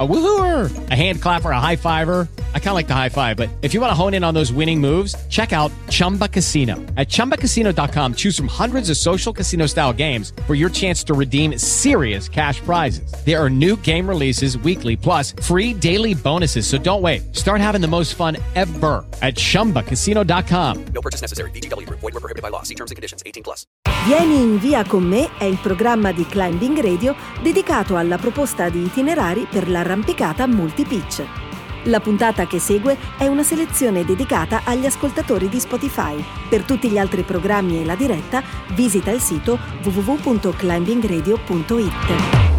A woohooer, a hand clapper, a high fiver. I kind of like the high five, but if you want to hone in on those winning moves, check out Chumba Casino. At ChumbaCasino.com, choose from hundreds of social casino style games for your chance to redeem serious cash prizes. There are new game releases weekly, plus free daily bonuses. So don't wait. Start having the most fun ever at ChumbaCasino.com. No purchase necessary. BGW. Void were prohibited by law. See terms and conditions. 18 plus. Vieni in Via con me è il programma di Climbing Radio dedicato alla proposta di itinerari per l'arrampicata multi-pitch. La puntata che segue è una selezione dedicata agli ascoltatori di Spotify. Per tutti gli altri programmi e la diretta, visita il sito www.climbingradio.it.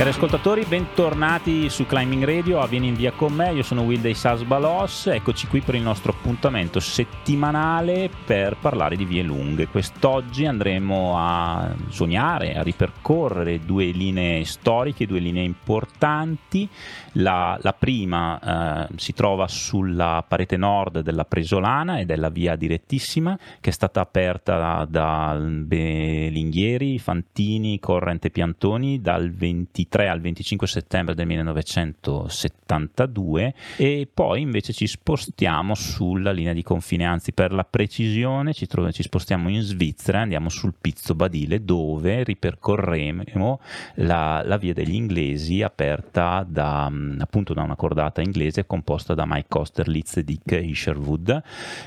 Cari ascoltatori, bentornati su Climbing Radio, a Vieni in via con me, io sono Will dei Sas Balos, eccoci qui per il nostro appuntamento settimanale per parlare di vie lunghe. Quest'oggi andremo a sognare, a ripercorrere due linee storiche, due linee importanti. La, la prima eh, si trova sulla parete nord della Presolana ed è la via direttissima che è stata aperta da, da Belinghieri, Fantini, Corrente Piantoni dal 23 23 al 25 settembre del 1972 e poi invece ci spostiamo sulla linea di confine, anzi per la precisione ci, troviamo, ci spostiamo in Svizzera, andiamo sul Pizzo Badile dove ripercorremo la, la via degli inglesi aperta da, appunto da una cordata inglese composta da Mike Coster, Litz e Dick Isherwood.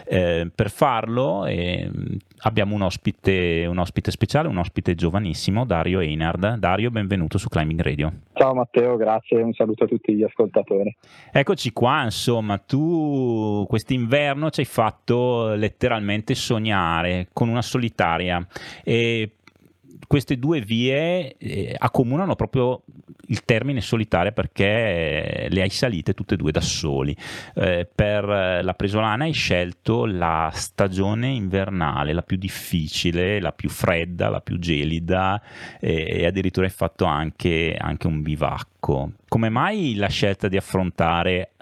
Eh, per farlo eh, abbiamo un ospite, un ospite speciale, un ospite giovanissimo, Dario Einard. Dario, benvenuto su Climbing Radio. Ciao Matteo, grazie, un saluto a tutti gli ascoltatori. Eccoci qua, insomma, tu quest'inverno ci hai fatto letteralmente sognare con una solitaria e queste due vie eh, accomunano proprio il termine solitaria perché le hai salite tutte e due da soli. Eh, per la Presolana hai scelto la stagione invernale, la più difficile, la più fredda, la più gelida eh, e addirittura hai fatto anche, anche un bivacco. Come mai la scelta di affrontare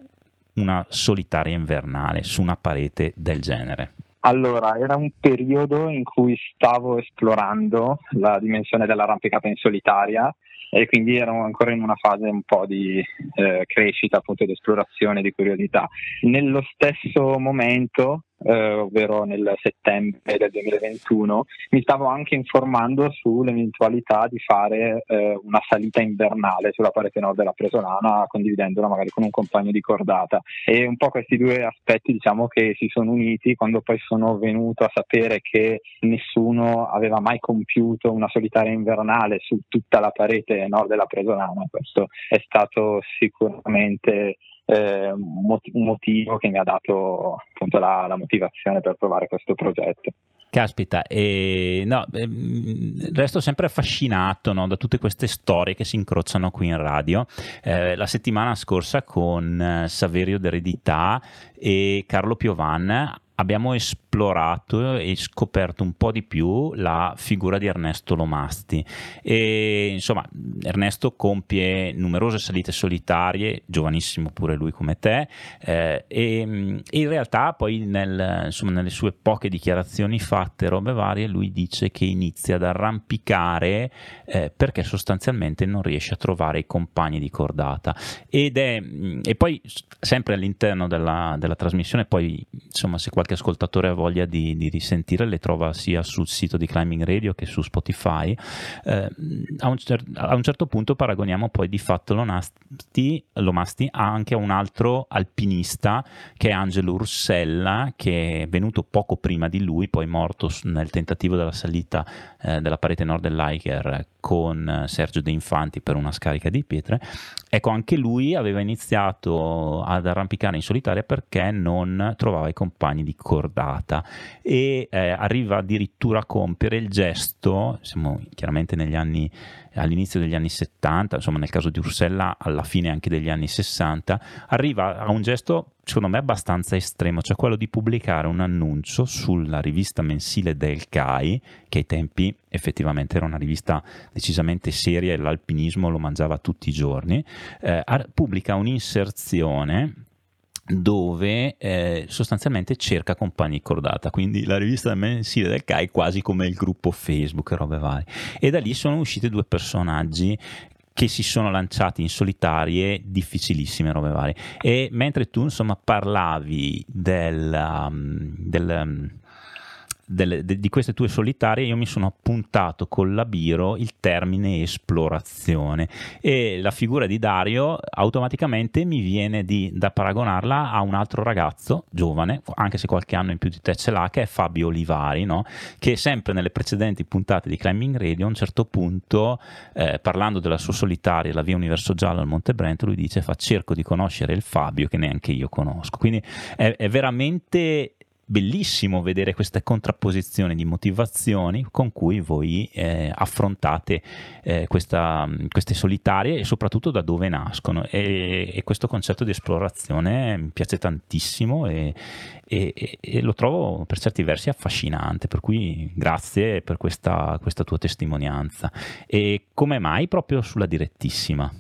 una solitaria invernale su una parete del genere? Allora, era un periodo in cui stavo esplorando la dimensione dell'arrampicata in solitaria e quindi ero ancora in una fase un po' di eh, crescita, appunto di esplorazione, di curiosità. Nello stesso momento eh, ovvero nel settembre del 2021, mi stavo anche informando sull'eventualità di fare eh, una salita invernale sulla parete nord della Presolana, condividendola magari con un compagno di cordata. E un po' questi due aspetti diciamo che si sono uniti quando poi sono venuto a sapere che nessuno aveva mai compiuto una solitaria invernale su tutta la parete nord della Presolana. Questo è stato sicuramente eh, un motivo che mi ha dato appunto la, la motivazione per provare questo progetto. Caspita, e, no, ehm, resto sempre affascinato no, da tutte queste storie che si incrociano qui in radio. Eh, la settimana scorsa con eh, Saverio d'Eredità e Carlo Piovan abbiamo esplorato e scoperto un po' di più la figura di Ernesto Lomasti. E, insomma, Ernesto compie numerose salite solitarie, giovanissimo pure lui come te, eh, e, e, in realtà poi nel, insomma, nelle sue poche dichiarazioni fatte, robe varie, lui dice che inizia ad arrampicare eh, perché sostanzialmente non riesce a trovare i compagni di cordata. Ed è, e poi sempre all'interno della, della trasmissione, poi insomma se qualche qualche ascoltatore ha voglia di, di, risentire, le trova sia sul sito di Climbing Radio che su Spotify. Eh, a, un cer- a, un certo punto paragoniamo poi di fatto Lomasti, Lomasti anche a un altro alpinista che è Angelo Russella, che è venuto poco prima di lui, poi morto nel tentativo della salita eh, della parete nord dell'Iker con Sergio De Infanti per una scarica di pietre. Ecco, anche lui aveva iniziato ad arrampicare in solitaria perché non trovava i compagni di cordata e eh, arriva addirittura a compiere il gesto, siamo chiaramente anni all'inizio degli anni 70, insomma nel caso di Ursella alla fine anche degli anni 60, arriva a un gesto secondo me abbastanza estremo, cioè quello di pubblicare un annuncio sulla rivista mensile del CAI, che ai tempi effettivamente era una rivista decisamente seria e l'alpinismo lo mangiava tutti i giorni, eh, pubblica un'inserzione dove eh, sostanzialmente cerca compagni cordata, quindi la rivista mensile del CAI quasi come il gruppo Facebook e robe varie. E da lì sono usciti due personaggi che si sono lanciati in solitarie difficilissime robe varie. E mentre tu insomma parlavi del, um, del um, delle, de, di queste tue solitarie io mi sono appuntato con la Biro il termine esplorazione e la figura di Dario automaticamente mi viene di, da paragonarla a un altro ragazzo giovane, anche se qualche anno in più di te ce l'ha, che è Fabio Olivari, no? che sempre nelle precedenti puntate di Climbing Radio a un certo punto, eh, parlando della sua solitaria, la via Universo Giallo al Monte Brento, lui dice fa cerco di conoscere il Fabio che neanche io conosco. Quindi è, è veramente bellissimo vedere queste contrapposizioni di motivazioni con cui voi eh, affrontate eh, questa, queste solitarie e soprattutto da dove nascono. E, e, questo concetto di esplorazione mi piace tantissimo e, e, e, lo trovo per certi versi affascinante, per cui grazie per questa, questa tua testimonianza. E come mai proprio sulla direttissima?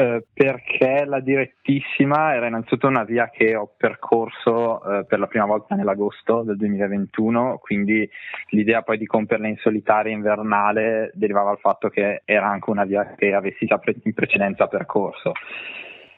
Eh, perché la direttissima era innanzitutto una via che ho percorso eh, per la prima volta nell'agosto del 2021, quindi l'idea poi di compierla in solitaria invernale derivava dal fatto che era anche una via che avessi già pre- in precedenza percorso.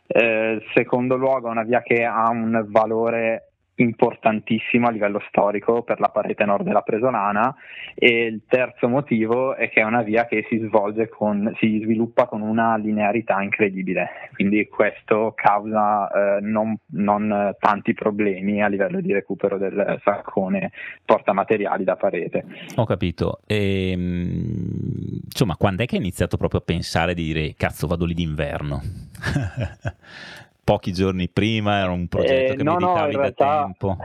Eh, secondo luogo, è una via che ha un valore importantissimo a livello storico per la parete nord della Presolana e il terzo motivo è che è una via che si svolge con, si sviluppa con una linearità incredibile, quindi questo causa eh, non, non, tanti problemi a livello di recupero del saccone portamateriali da parete. Ho capito. E, ehm, insomma, quando è che hai iniziato proprio a pensare di dire cazzo vado lì d'inverno? pochi giorni prima, era un progetto eh, che no, meditavi no, realtà, da tempo?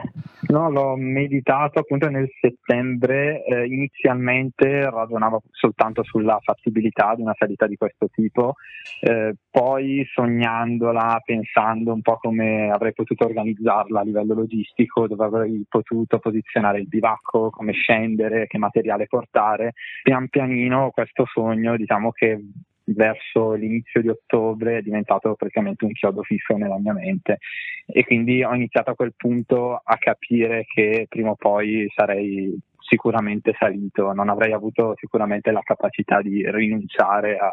No, l'ho meditato appunto nel settembre, eh, inizialmente ragionavo soltanto sulla fattibilità di una salita di questo tipo, eh, poi sognandola, pensando un po' come avrei potuto organizzarla a livello logistico, dove avrei potuto posizionare il bivacco, come scendere, che materiale portare, pian pianino questo sogno diciamo che verso l'inizio di ottobre è diventato praticamente un chiodo fisso nella mia mente. E quindi ho iniziato a quel punto a capire che prima o poi sarei sicuramente salito, non avrei avuto sicuramente la capacità di rinunciare a,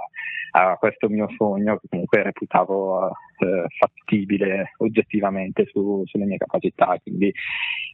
a questo mio sogno che comunque reputavo eh, fattibile oggettivamente su, sulle mie capacità, quindi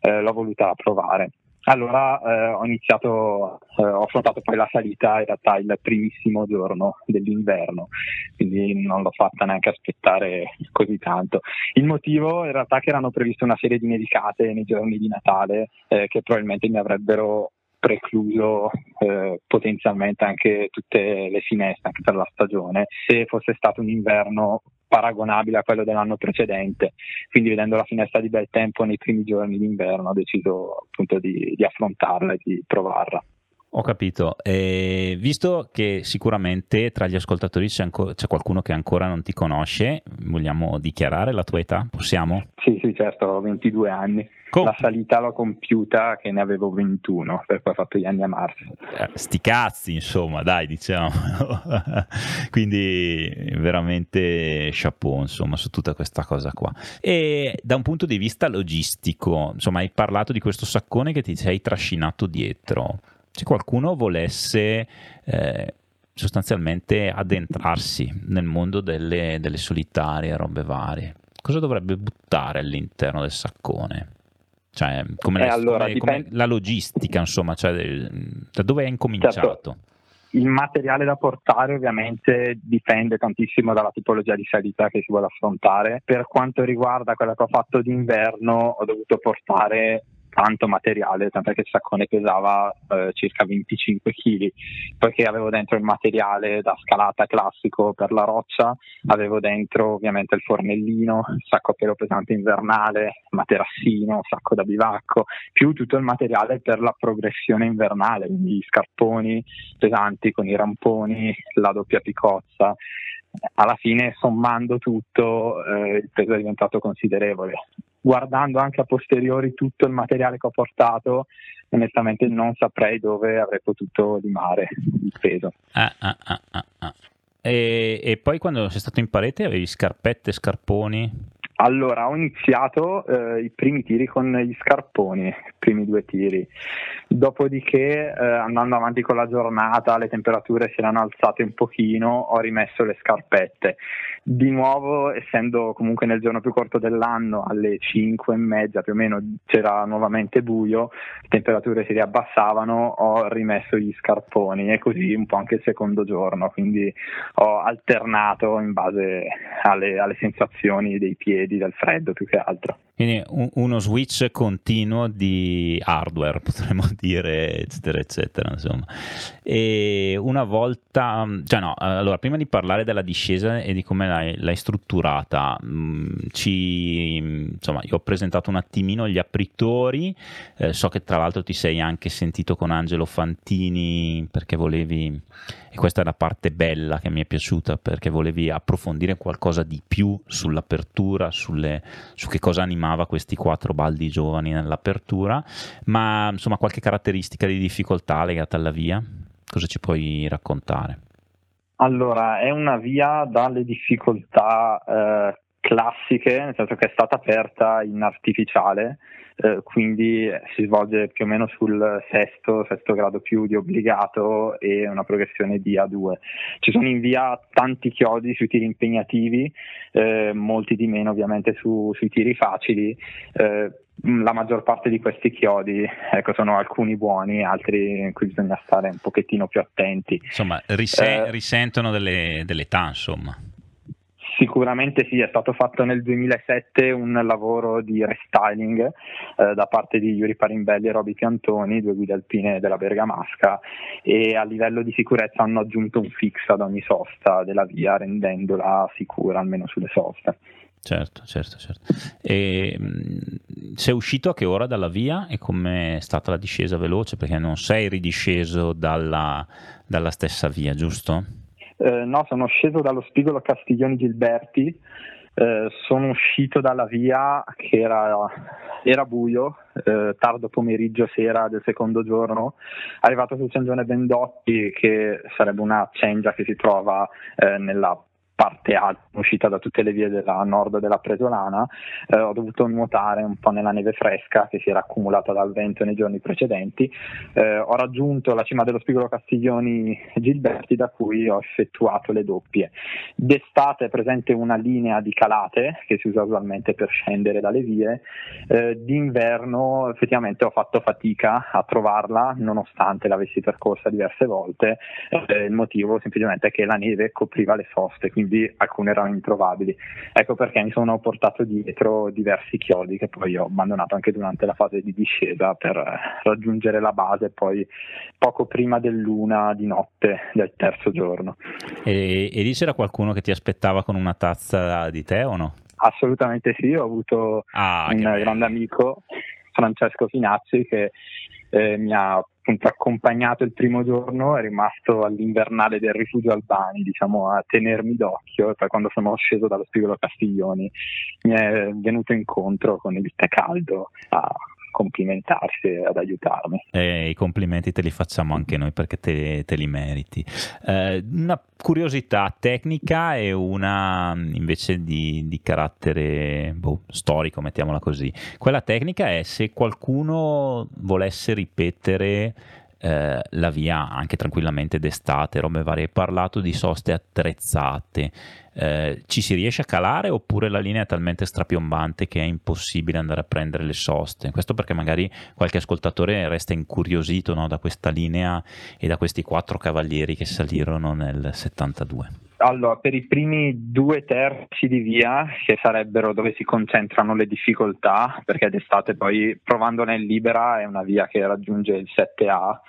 eh, l'ho voluta provare. Allora eh, ho iniziato, eh, ho affrontato poi la salita in realtà il primissimo giorno dell'inverno, quindi non l'ho fatta neanche aspettare così tanto. Il motivo in realtà è che erano previste una serie di nevicate nei giorni di Natale eh, che probabilmente mi avrebbero precluso eh, potenzialmente anche tutte le finestre anche per la stagione se fosse stato un inverno paragonabile a quello dell'anno precedente. Quindi vedendo la finestra di bel tempo nei primi giorni d'inverno ho deciso appunto di, di affrontarla e di provarla ho capito. E visto che sicuramente tra gli ascoltatori c'è, anco- c'è, qualcuno che ancora non ti conosce, vogliamo dichiarare la tua età? Possiamo? Sì, sì, certo, ho 22 anni. Com- la salita l'ho compiuta che ne avevo 21, per poi ho fatto gli anni a marzo. Eh, sti cazzi, insomma, dai, diciamo. Quindi veramente chapeau, insomma, su tutta questa cosa qua. E da un punto di vista logistico, insomma, hai parlato di questo saccone che ti sei trascinato dietro se qualcuno volesse eh, sostanzialmente addentrarsi nel mondo delle, delle solitarie, robe varie, cosa dovrebbe buttare all'interno del saccone? Cioè, come, Eh, la, allora, come- come dipende- la logistica, insomma, cioè, da dove hai incominciato? Certo. Il materiale da portare ovviamente dipende tantissimo dalla tipologia di salita che si vuole affrontare. Per quanto riguarda quella che ho fatto d'inverno, ho dovuto portare tanto materiale, tant'è che il saccone pesava eh, circa 25 kg, poiché avevo dentro il materiale da scalata classico per la roccia, avevo dentro ovviamente il fornellino, il sacco a pelo pesante invernale, materassino, sacco da bivacco, più tutto il materiale per la progressione invernale, quindi scarponi pesanti con i ramponi, la doppia picozza. Alla fine, sommando tutto, eh, il peso è diventato considerevole. Guardando anche a posteriori tutto il materiale che ho portato, onestamente non saprei dove avrei potuto limare il peso. Ah, ah, ah, ah, ah. E, e poi quando sei stato in parete avevi scarpette, scarponi? Allora, ho iniziato eh, i primi tiri con gli scarponi, i primi due tiri. Dopodiché, eh, andando avanti con la giornata, le temperature si erano alzate un pochino, ho rimesso le scarpette. Di nuovo, essendo comunque nel giorno più corto dell'anno, alle 5 e mezza più o meno c'era nuovamente buio, le temperature si riabbassavano, ho rimesso gli scarponi e così un po' anche il secondo giorno, quindi ho alternato in base alle, alle sensazioni dei piedi, del freddo più che altro. Quindi un- uno switch continuo di hardware, potremmo dire, eccetera, eccetera, insomma. E una volta, cioè no, allora, prima di parlare della discesa e di come l'hai, l'hai strutturata, mh, ci, insomma, io ho presentato un attimino gli apritori, eh, so che tra l'altro ti sei anche sentito con Angelo Fantini perché volevi, e questa è la parte bella che mi è piaciuta, perché volevi approfondire qualcosa di più sull'apertura, sulle, su che cosa animava questi quattro baldi giovani nell'apertura, ma insomma qualche caratteristica di difficoltà legata alla via, cosa ci puoi raccontare? Allora, è una via dalle difficoltà eh, classiche, nel senso che è stata aperta in artificiale, eh, quindi si svolge più o meno sul sesto, sesto grado più di obbligato e una progressione di A2. Ci sono in via tanti chiodi sui tiri impegnativi, eh, molti di meno ovviamente su- sui tiri facili. eh, la maggior parte di questi chiodi ecco, sono alcuni buoni, altri in cui bisogna stare un pochettino più attenti. Insomma, risen- Eh. risentono delle, dell'età, insomma. Sicuramente sì, è stato fatto nel 2007 un lavoro di restyling eh, da parte di Yuri Parimbelli e Roby Piantoni, due guide alpine della Bergamasca, e a livello di sicurezza hanno aggiunto un fix ad ogni sosta della via, rendendola sicura almeno sulle soste. Certo, certo, certo. E, mh, sei uscito a che ora dalla via e com'è stata la discesa veloce? Perché non sei ridisceso dalla, dalla stessa via, giusto? Eh, no, sono sceso dallo spigolo Castiglioni Gilberti, eh, sono uscito dalla via che era, era buio, eh, tardo pomeriggio, sera del secondo giorno, arrivato sul Ciangione Bendotti che sarebbe una cengia che si trova eh, nella parte alta, uscita da tutte le vie della nord della Presolana, eh, ho dovuto nuotare un po' nella neve fresca che si era accumulata dal vento nei giorni precedenti, eh, ho raggiunto la cima dello spigolo Castiglioni Gilberti da cui ho effettuato le doppie. D'estate è presente una linea di calate che si usa usualmente per scendere dalle vie, eh, d'inverno effettivamente ho fatto fatica a trovarla nonostante l'avessi percorsa diverse volte, eh, il motivo semplicemente è che la neve copriva le soste, quindi alcune erano introvabili. Ecco perché mi sono portato dietro diversi chiodi che poi ho abbandonato anche durante la fase di discesa per eh, raggiungere la base poi poco prima dell'una di notte del terzo giorno. E, e lì c'era qualcuno che ti aspettava con una tazza di tè o no? Assolutamente sì, ho avuto Ah, un bello. grande amico, Francesco Finazzi, che eh, mi ha appunto accompagnato il primo giorno, è rimasto all'invernale del rifugio Albani, diciamo, a tenermi d'occhio e poi quando sono sceso dallo spigolo Castiglioni. Mi è venuto incontro con il tè caldo a complimentarsi e ad aiutarmi. Eh, I complimenti te li facciamo anche noi perché te, te li meriti. Eh, una curiosità tecnica e una mh, invece di, di carattere boh, storico, mettiamola così. Quella tecnica è se qualcuno volesse ripetere eh, la via anche tranquillamente d'estate, robe varie. Hai parlato di soste attrezzate. Eh, ci si riesce a calare oppure la linea è talmente strapiombante che è impossibile andare a prendere le soste? Questo perché magari qualche ascoltatore resta incuriosito no, da questa linea e da questi quattro cavalieri che salirono nel 72. Allora, per i primi due terzi di via, che sarebbero dove si concentrano le difficoltà, perché d'estate poi provandone libera è una via che raggiunge il 7A,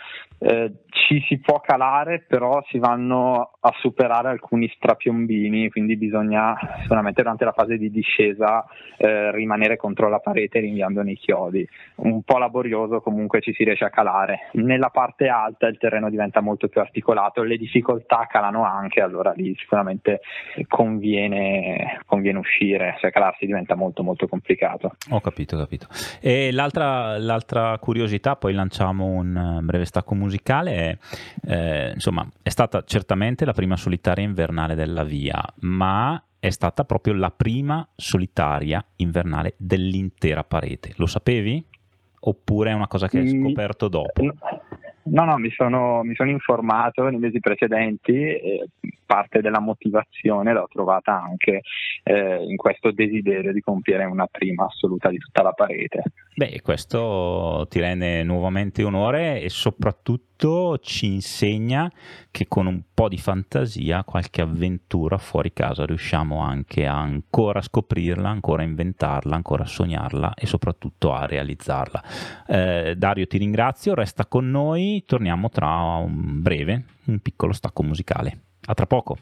eh, ci si può calare, però si vanno a superare alcuni strapiombini, quindi bisogna sicuramente durante la fase di discesa eh, rimanere contro la parete rinviandone i chiodi. Un po' laborioso, comunque ci si riesce a calare. Nella parte alta il terreno diventa molto più articolato, le difficoltà calano anche, allora lì sicuramente conviene, conviene uscire, se calarsi diventa molto molto complicato. Ho capito, ho capito. E l'altra, l'altra curiosità, poi lanciamo un breve stacco musicale musicale è, eh, insomma, è stata certamente la prima solitaria invernale della via, ma è stata proprio la prima solitaria invernale dell'intera parete. Lo sapevi? Oppure è una cosa che hai mm. scoperto dopo? No, no, mi sono, mi sono informato nei mesi precedenti e parte della motivazione l'ho trovata anche eh, in questo desiderio di compiere una prima assoluta di tutta la parete. Beh, questo ti rende nuovamente onore e soprattutto ci insegna che con un po' di fantasia, qualche avventura fuori casa riusciamo anche a ancora scoprirla, ancora inventarla, ancora sognarla e soprattutto a realizzarla. Eh, Dario, ti ringrazio, resta con noi, torniamo tra un breve, un piccolo stacco musicale. A tra poco.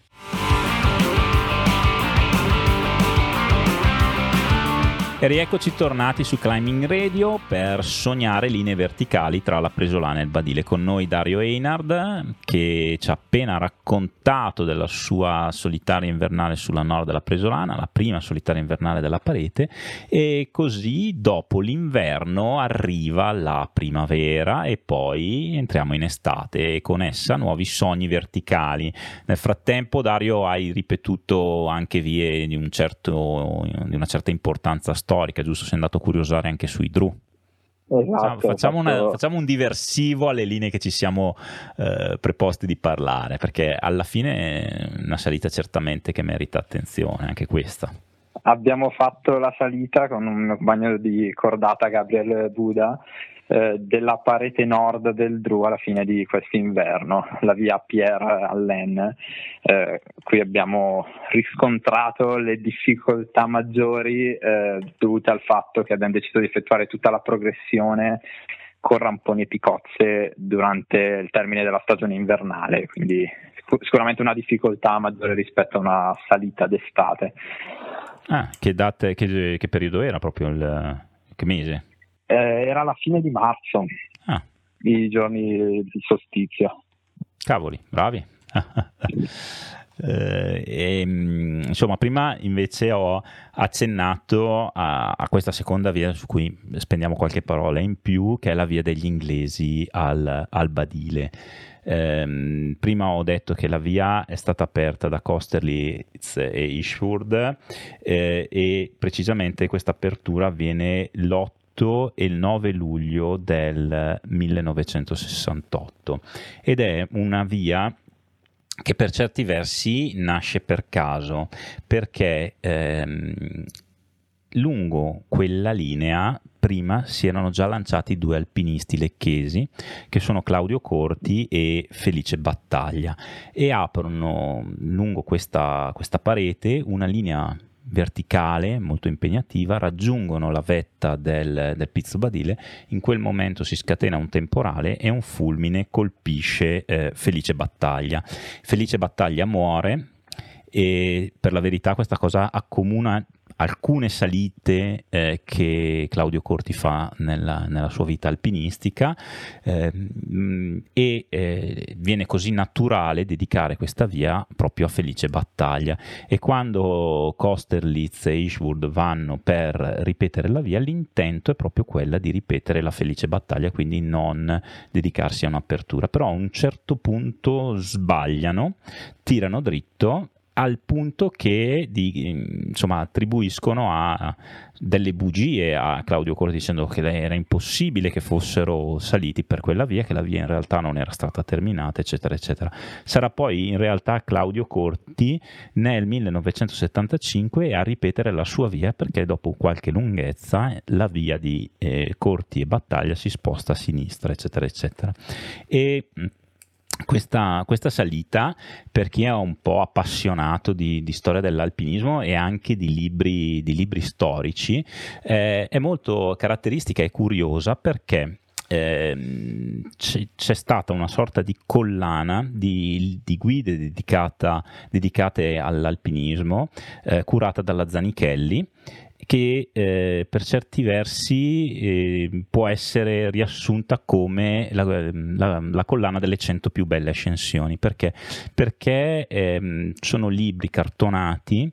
E rieccoci tornati su Climbing Radio per sognare linee verticali tra la Presolana e il Badile. Con noi Dario Einard che ci ha appena raccontato della sua solitaria invernale sulla nord della Presolana, la prima solitaria invernale della parete e così dopo l'inverno arriva la primavera e poi entriamo in estate e con essa nuovi sogni verticali. Nel frattempo Dario hai ripetuto anche vie di, un certo, di una certa importanza storica storica, giusto? Sei andato a curiosare anche sui Drew. Esatto, facciamo, una, facciamo, un diversivo alle linee che ci siamo eh, preposti di parlare, perché alla fine è una salita certamente che merita attenzione, anche questa. Abbiamo fatto la salita con un compagno di cordata, Gabriele Buda, eh, della parete nord del Dru alla fine di quest'inverno, la via Pierre Allen. Eh, qui abbiamo riscontrato le difficoltà maggiori eh, dovute al fatto che abbiamo deciso di effettuare tutta la progressione con ramponi e picozze durante il termine della stagione invernale, quindi sicuramente una difficoltà maggiore rispetto a una salita d'estate. Ah, che, date, che, che periodo era proprio il che mese? Eh, era la fine di marzo, ah. i giorni di solstizio. Cavoli, bravi. eh, e, mm, insomma, prima invece ho accennato a, a, questa seconda via su cui spendiamo qualche parola in più, che è la via degli inglesi al, al Badile. Eh, prima ho detto che la via è stata aperta da Costerlitz e Ishford eh, e precisamente questa apertura avviene l'8 e il 9 luglio del 1968 ed è una via che per certi versi nasce per caso perché ehm, lungo quella linea prima si erano già lanciati due alpinisti lecchesi che sono Claudio Corti e Felice Battaglia e aprono lungo questa, questa parete una linea verticale molto impegnativa, raggiungono la vetta del, del Pizzo Badile, in quel momento si scatena un temporale e un fulmine colpisce eh, Felice Battaglia. Felice Battaglia muore e per la verità questa cosa accomuna alcune salite eh, che Claudio Corti fa nella, nella sua vita alpinistica eh, e eh, viene così naturale dedicare questa via proprio a Felice Battaglia. E quando Kosterlitz e Ishwood vanno per ripetere la via l'intento è proprio quella di ripetere la Felice Battaglia quindi non dedicarsi a un'apertura. Però a un certo punto sbagliano tirano dritto al punto che di, insomma, attribuiscono a delle bugie a Claudio Corti dicendo che era impossibile che fossero saliti per quella via, che la via in realtà non era stata terminata, eccetera, eccetera. Sarà poi in realtà Claudio Corti nel 1975 a ripetere la sua via perché dopo qualche lunghezza la via di eh, Corti e Battaglia si sposta a sinistra, eccetera, eccetera. E questa, questa, salita, per chi è un po' appassionato di, di storia dell'alpinismo e anche di libri, di libri storici, eh, è molto caratteristica e curiosa perché eh, c'è, c'è, stata una sorta di collana di, di guide dedicate all'alpinismo, eh, curata dalla Zanichelli che eh, per certi versi eh, può essere riassunta come la, la, la, collana delle 100 più belle ascensioni. Perché? Perché eh, sono libri cartonati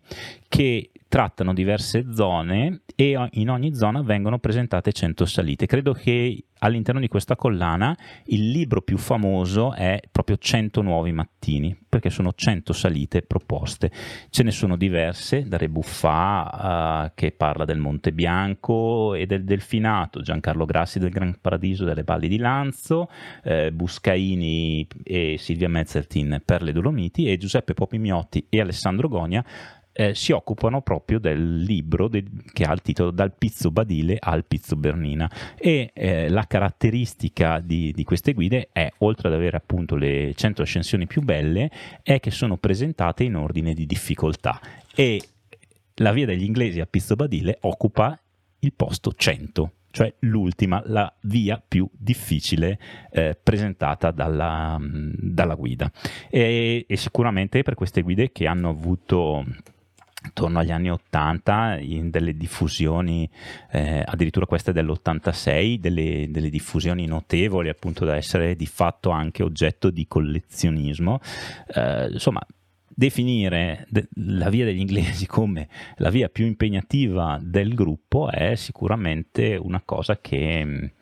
che trattano diverse zone e in ogni zona vengono presentate 100 salite. Credo che all'interno di questa collana il libro più famoso è proprio 100 nuovi mattini, perché sono 100 salite proposte. Ce ne sono diverse, da Rebuffà uh, che parla del Monte Bianco e del Delfinato, Giancarlo Grassi del Gran Paradiso delle Valli di Lanzo, eh, Buscaini e Silvia Mezzeltin per le Dolomiti e Giuseppe Popimiotti e Alessandro Gonia eh, si occupano proprio del libro de- che ha il titolo Dal Pizzo Badile al Pizzo Bernina e eh, la caratteristica di, di, queste guide è, oltre ad avere appunto le 100 ascensioni più belle, è che sono presentate in ordine di difficoltà e la via degli inglesi a Pizzo Badile occupa il posto 100 cioè l'ultima, la via più difficile eh, presentata dalla, dalla guida. E, e, sicuramente per queste guide che hanno avuto intorno agli anni 80 in delle diffusioni, eh, addirittura queste dell'86, delle, delle, diffusioni notevoli appunto da essere di fatto anche oggetto di collezionismo. Eh, insomma, definire de- la via degli inglesi come la via più impegnativa del gruppo è sicuramente una cosa che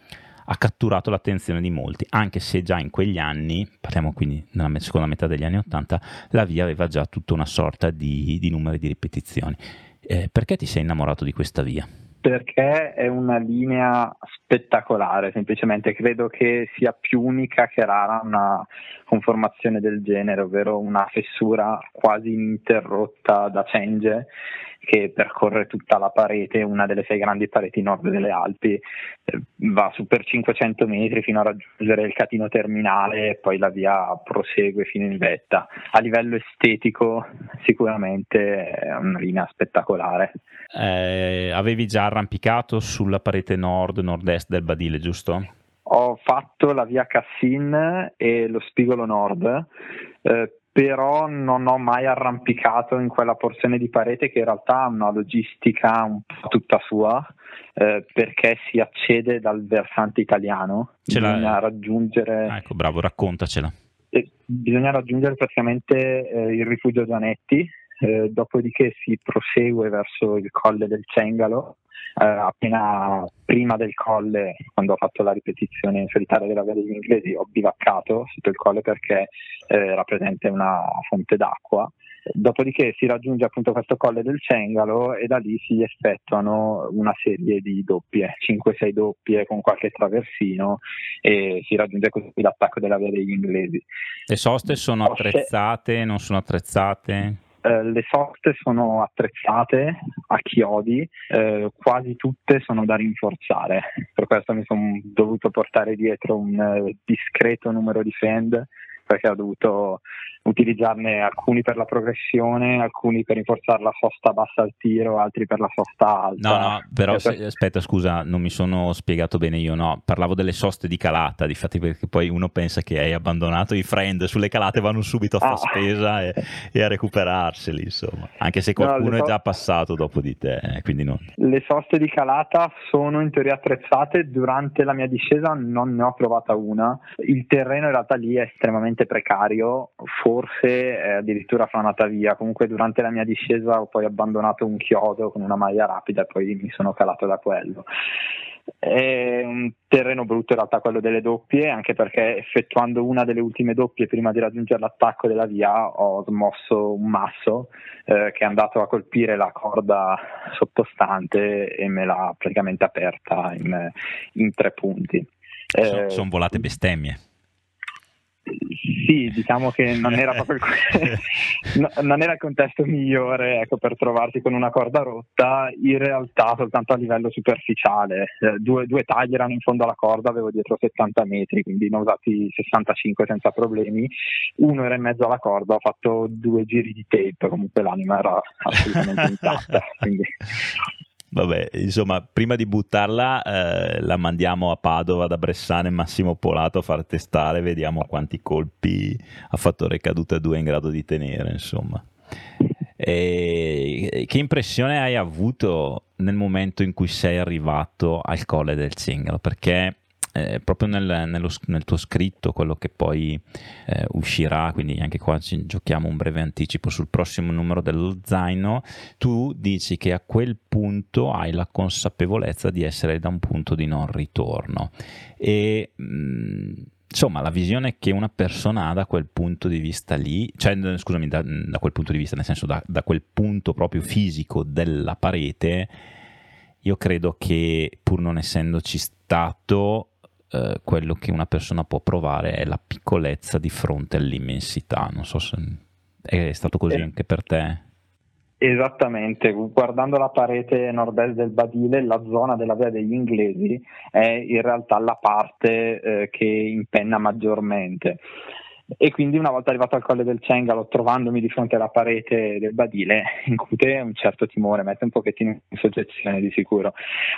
ha catturato l'attenzione di molti, anche se già in quegli anni, parliamo quindi nella seconda metà degli anni Ottanta, la via aveva già tutta una sorta di, di numeri di ripetizioni. Eh, perché ti sei innamorato di questa via? Perché è una linea spettacolare, semplicemente credo che sia più unica che rara una conformazione del genere, ovvero una fessura quasi ininterrotta da cenge che percorre tutta la parete, una delle sei grandi pareti nord delle Alpi, eh, va su per 500 metri fino a raggiungere il catino terminale e poi la via prosegue fino in vetta. A livello estetico sicuramente è una linea spettacolare. Eh, avevi già arrampicato sulla parete nord-nord-est del Badile, giusto? Ho fatto la via Cassin e lo Spigolo Nord. Eh, però non ho mai arrampicato in quella porzione di parete che in realtà ha una logistica un po' tutta sua eh, perché si accede dal versante italiano. Ce bisogna raggiungere ah, ecco bravo raccontacela. Eh, bisogna raggiungere praticamente eh, il rifugio Zanetti eh, dopodiché si prosegue verso il colle del Cengalo eh, appena prima del colle, quando ho fatto la ripetizione in solitaria della via degli inglesi, ho bivaccato sotto il colle perché eh, era presente una fonte d'acqua. Dopodiché si raggiunge appunto questo colle del Cengalo e da lì si effettuano una serie di doppie, 5-6 doppie con qualche traversino e si raggiunge così l'attacco della via degli inglesi. Le soste sono attrezzate, non sono attrezzate? Eh, le soste sono attrezzate a chiodi, eh, quasi tutte sono da rinforzare, per questo mi sono dovuto portare dietro un eh, discreto numero di fend perché ho dovuto utilizzarne alcuni per la progressione, alcuni per rinforzare la sosta bassa al tiro, altri per la sosta alta. No, no, però se, aspetta, scusa, non mi sono spiegato bene io, no, parlavo delle soste di calata, difatti perché poi uno pensa che hai abbandonato i friend sulle calate vanno subito a fare ah. spesa e, e, a recuperarseli, insomma, anche se qualcuno no, è già passato dopo di te, eh, quindi non. Le soste di calata sono in teoria attrezzate, durante la mia discesa non ne ho trovata una, il terreno in realtà lì è estremamente precario, forse eh, addirittura franata via. Comunque durante la mia discesa ho poi abbandonato un chiodo con una maglia rapida e poi mi sono calato da quello. È un terreno brutto in realtà quello delle doppie, anche perché effettuando una delle ultime doppie prima di raggiungere l'attacco della via ho smosso un masso eh, che è andato a colpire la corda sottostante e me l'ha praticamente aperta in, in tre punti. Eh, sono volate bestemmie. Sì, diciamo che non era proprio il, non era il contesto migliore ecco, per trovarsi con una corda rotta, in realtà soltanto a livello superficiale. Eh, due, due, tagli erano in fondo alla corda, avevo dietro 70 metri, quindi ne ho usati 65 senza problemi. Uno era in mezzo alla corda, ho fatto due giri di tape, comunque l'anima era assolutamente intatta. Quindi Vabbè, insomma, prima di buttarla eh, la mandiamo a Padova da Bressane Massimo Polato a far testare, vediamo quanti colpi a fattore caduta 2 è in grado di tenere, insomma. E che impressione hai avuto nel momento in cui sei arrivato al colle del Zingaro? Perché eh, proprio nel, nello, nel, tuo scritto, quello che poi eh, uscirà, quindi anche qua ci giochiamo un breve anticipo sul prossimo numero dello zaino, tu dici che a quel punto hai la consapevolezza di essere da un punto di non ritorno. E mh, mm, insomma, la visione che una persona ha da quel punto di vista lì, cioè scusami, da, da quel punto di vista, nel senso da, da, quel punto proprio fisico della parete, io credo che pur non essendoci stato, eh, quello che una persona può provare è la piccolezza di fronte all'immensità. Non so se è stato così eh, anche per te. Esattamente, guardando la parete nord-est del Badile, la zona della via degli inglesi è in realtà la parte eh, che impenna maggiormente e quindi una volta arrivato al colle del Cengalo trovandomi di fronte alla parete del badile incute un certo timore, mette un pochettino in soggezione di sicuro,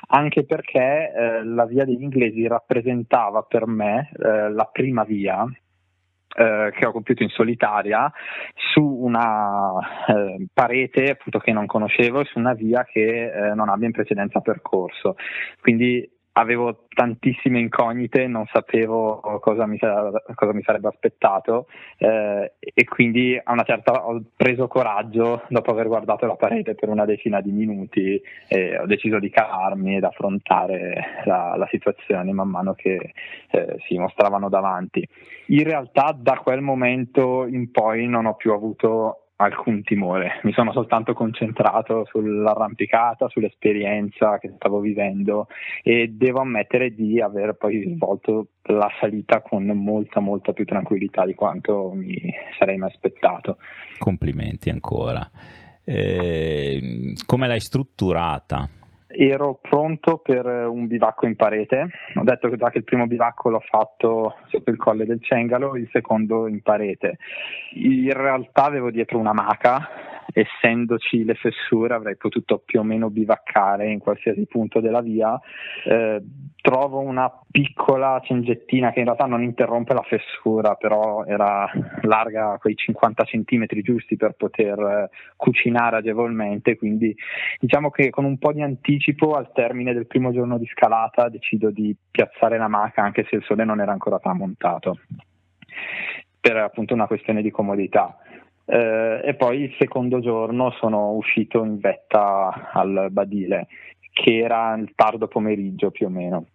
anche perché eh, la via degli inglesi rappresentava per me eh, la prima via eh, che ho compiuto in solitaria su una eh, parete appunto che non conoscevo su una via che eh, non abbia in precedenza percorso. Quindi avevo tantissime incognite, non sapevo cosa mi, cosa mi sarebbe aspettato eh, e quindi a una certa ho preso coraggio dopo aver guardato la parete per una decina di minuti e ho deciso di calarmi ed affrontare la, la situazione man mano che eh, si mostravano davanti. In realtà da quel momento in poi non ho più avuto alcun timore, mi sono soltanto concentrato sull'arrampicata, sull'esperienza che stavo vivendo e devo ammettere di aver poi svolto la salita con molta molta più tranquillità di quanto mi sarei mai aspettato. Complimenti ancora. Eh, come l'hai strutturata? Ero pronto per un bivacco in parete. Ho detto che già che il primo bivacco l'ho fatto sotto il colle del Cengalo, il secondo in parete. In realtà avevo dietro una maca essendoci le fessure avrei potuto più o meno bivaccare in qualsiasi punto della via. Eh, trovo una piccola cingettina che in realtà non interrompe la fessura, però era larga quei 50 cm giusti per poter eh, cucinare agevolmente, quindi diciamo che con un po' di anticipo al termine del primo giorno di scalata decido di piazzare la maca anche se il sole non era ancora tramontato per appunto una questione di comodità. Eh, e poi il secondo giorno sono uscito in vetta al Badile, che era il tardo pomeriggio più o meno.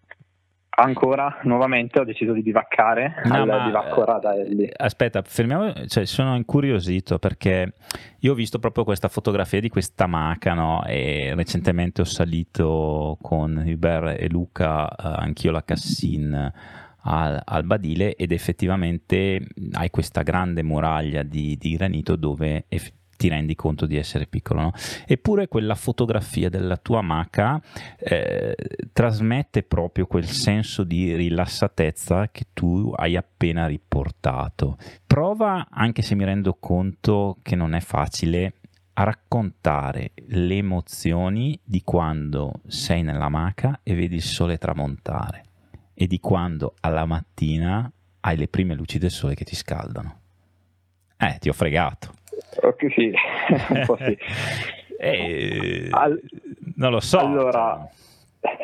Ancora, nuovamente ho deciso di bivaccare no, al ma, Radaelli. Eh, aspetta, fermiamo, cioè, sono incuriosito perché io ho visto proprio questa fotografia di questa maca no? e recentemente ho salito con Hubert e Luca, eh, anch'io la Cassin al, al, Badile ed effettivamente hai questa grande muraglia di, di granito dove eff- ti rendi conto di essere piccolo. No? Eppure quella fotografia della tua maca eh, trasmette proprio quel senso di rilassatezza che tu hai appena riportato. Prova, anche se mi rendo conto che non è facile, a raccontare le emozioni di quando sei nella maca e vedi il sole tramontare e di quando alla mattina hai le prime luci del sole che ti scaldano. Eh, ti ho fregato. Ok, sì, un po' sì. eh, Al... Non lo so. Allora,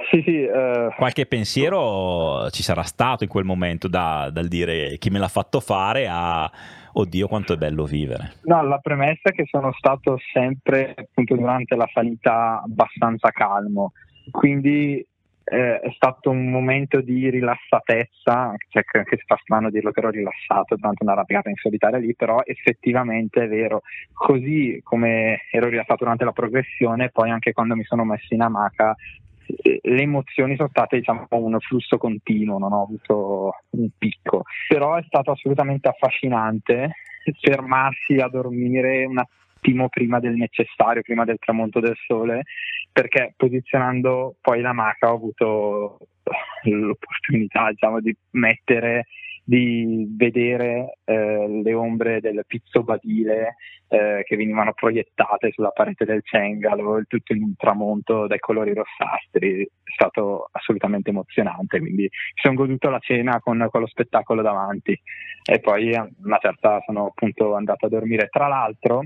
sì, sì, uh... Qualche pensiero ci sarà stato in quel momento da, dal dire chi me l'ha fatto fare a oddio quanto è bello vivere. No, la premessa è che sono stato sempre appunto durante la salita abbastanza calmo, quindi eh, è stato un momento di rilassatezza, cioè anche se fa strano dirlo che ero rilassato durante una arrampicata in solitaria lì, però effettivamente è vero, così come ero rilassato durante la progressione, poi anche quando mi sono messo in amaca eh, le emozioni sono state diciamo un flusso continuo, non ho avuto un picco, però è stato assolutamente affascinante fermarsi a dormire un attimo prima del necessario, prima del tramonto del sole, perché posizionando poi la maca ho avuto l'opportunità diciamo, di mettere di vedere eh, le ombre del pizzo badile eh, che venivano proiettate sulla parete del cengalo, tutto il tramonto dai colori rossastri, è stato assolutamente emozionante, quindi sono goduto la cena con, con lo spettacolo davanti e poi a una certa sono appunto andato a dormire. Tra l'altro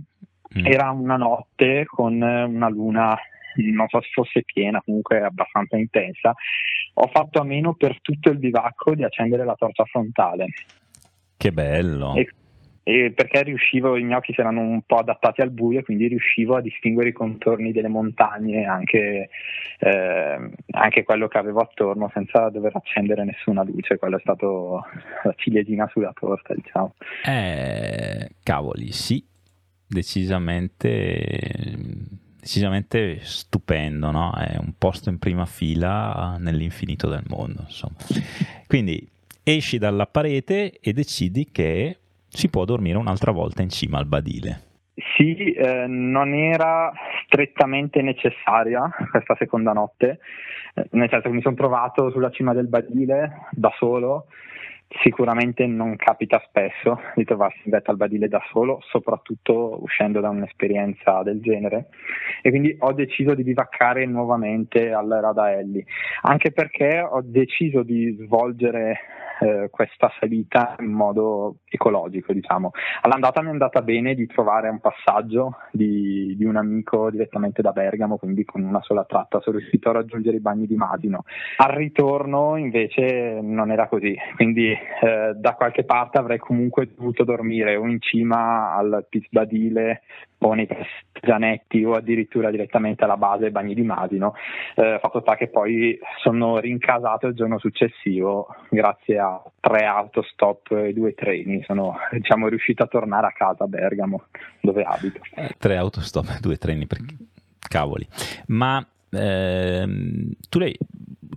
mm. era una notte con una luna non so se fosse piena, comunque abbastanza intensa, ho fatto a meno per tutto il bivacco di accendere la torcia frontale. Che bello! E, e perché riuscivo, i miei occhi si erano un po' adattati al buio, quindi riuscivo a distinguere i contorni delle montagne, anche, eh, anche quello che avevo attorno, senza dover accendere nessuna luce. Quello è stato la ciliegina sulla torta, diciamo. Eh, cavoli, sì, decisamente decisamente stupendo, no? È un posto in prima fila nell'infinito del mondo, insomma. Quindi esci dalla parete e decidi che si può dormire un'altra volta in cima al badile. Sì, eh, non era strettamente necessaria questa seconda notte, eh, nel senso che mi sono trovato sulla cima del badile da solo Sicuramente non capita spesso di trovarsi in vetta al badile da solo, soprattutto uscendo da un'esperienza del genere e quindi ho deciso di bivaccare nuovamente al Radaelli, anche perché ho deciso di svolgere eh, questa salita in modo ecologico, diciamo. All'andata mi è andata bene di trovare un passaggio di, di, un amico direttamente da Bergamo, quindi con una sola tratta sono riuscito a raggiungere i bagni di Masino. Al ritorno invece non era così, quindi eh, da qualche parte avrei comunque dovuto dormire o in cima al Piz Badile o nei Gianetti o addirittura direttamente alla base dei bagni di Masino, eh, fatto sta che poi sono rincasato il giorno successivo grazie a tre autostop e due treni, sono diciamo, riuscito a tornare a casa a Bergamo dove abito. Tre autostop e due treni, perché... cavoli. Ma ehm, tu lei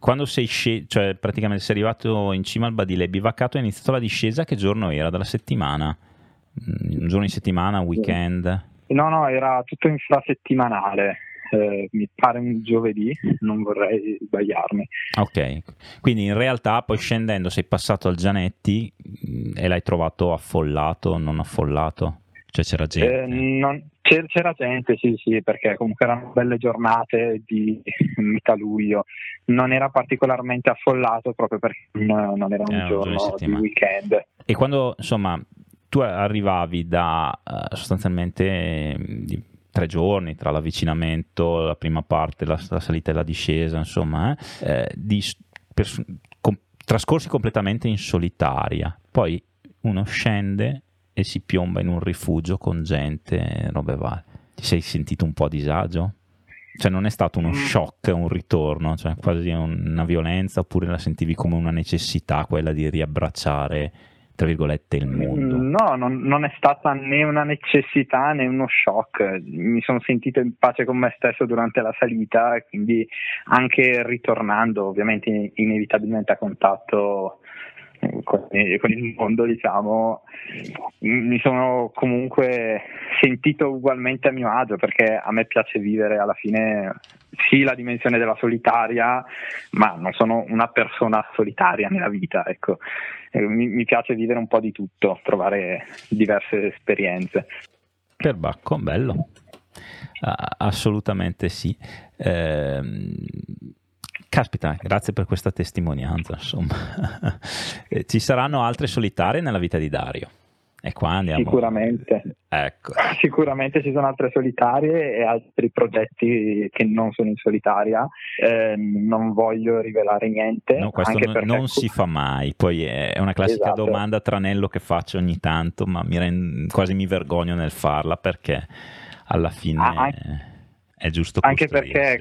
quando sei sceso, cioè praticamente sei arrivato in cima al badile, bivaccato e iniziato la discesa, che giorno era della settimana? Mm, un giorno in settimana, un weekend? No, no, era tutto infrasettimanale. Eh, mi pare un giovedì, non vorrei sbagliarmi. Ok, quindi in realtà poi scendendo sei passato al Gianetti mm, e l'hai trovato affollato, non affollato? Cioè c'era gente? Eh, non, c'era, gente, sì, sì, perché comunque erano belle giornate di metà luglio. Non era particolarmente affollato proprio perché non, era un eh, giorno di weekend. E quando, insomma, tu arrivavi da uh, sostanzialmente di tre giorni tra l'avvicinamento, la prima parte, la, la salita e la discesa, insomma, eh, eh, di, per, com, trascorsi completamente in solitaria. Poi uno scende e si piomba in un rifugio con gente, robe varie. Ti sei sentito un po' a disagio? Cioè non è stato uno mm. shock, un ritorno, cioè quasi una violenza, oppure la sentivi come una necessità quella di riabbracciare tra virgolette, il mondo? No, non, non, è stata né una necessità né uno shock. Mi sono sentito in pace con me stesso durante la salita quindi anche ritornando, ovviamente inevitabilmente a contatto con, il mondo, diciamo, mi sono comunque sentito ugualmente a mio agio perché a me piace vivere alla fine sì la dimensione della solitaria, ma non sono una persona solitaria nella vita, ecco. Mi, mi piace vivere un po' di tutto, trovare diverse esperienze. Perbacco, bello. assolutamente sì. Eh, Caspita, grazie per questa testimonianza. Insomma, eh, ci saranno altre solitarie nella vita di Dario. E qua andiamo. Sicuramente. Ecco. Sicuramente ci sono altre solitarie e altri progetti che non sono in solitaria. Eh, non voglio rivelare niente. No, questo non, perché... non, si fa mai. Poi è una classica esatto. domanda tranello che faccio ogni tanto, ma mi rend... quasi mi vergogno nel farla perché alla fine ah, è giusto Anche perché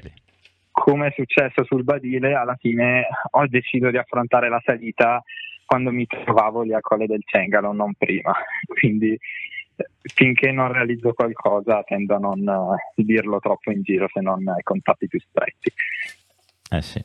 come è successo sul Badile, alla fine ho deciso di affrontare la salita quando mi trovavo lì a Colle del Cengalo, non prima. Quindi finché non realizzo qualcosa tendo a non uh, dirlo troppo in giro se non ai contatti più stretti. Eh sì,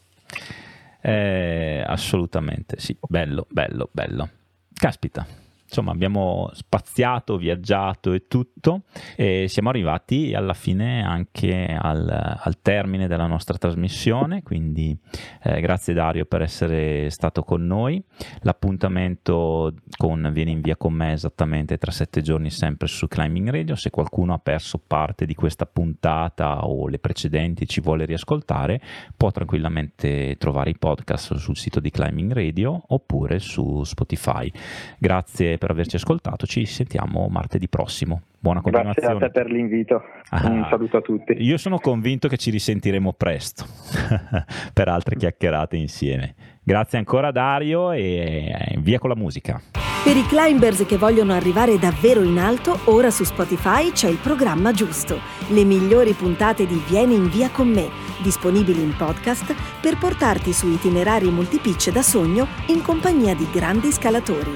eh, assolutamente sì, bello, bello, bello. Caspita, insomma abbiamo spaziato, viaggiato e tutto e siamo arrivati alla fine anche al, al termine della nostra trasmissione, quindi eh, grazie Dario per essere stato con noi. L'appuntamento con Vieni in via con me esattamente tra sette giorni sempre su Climbing Radio, se qualcuno ha perso parte di questa puntata o le precedenti ci vuole riascoltare può tranquillamente trovare i podcast sul sito di Climbing Radio oppure su Spotify. Grazie per averci ascoltato. Ci sentiamo martedì prossimo. Buona continuazione. Grazie a te per l'invito. Ah, Un saluto a tutti. Io sono convinto che ci risentiremo presto per altre chiacchierate insieme. Grazie ancora Dario e via con la musica. Per i climbers che vogliono arrivare davvero in alto, ora su Spotify c'è il programma giusto. Le migliori puntate di Vieni in via con me, disponibili in podcast per portarti su itinerari multipitch da sogno in compagnia di grandi scalatori.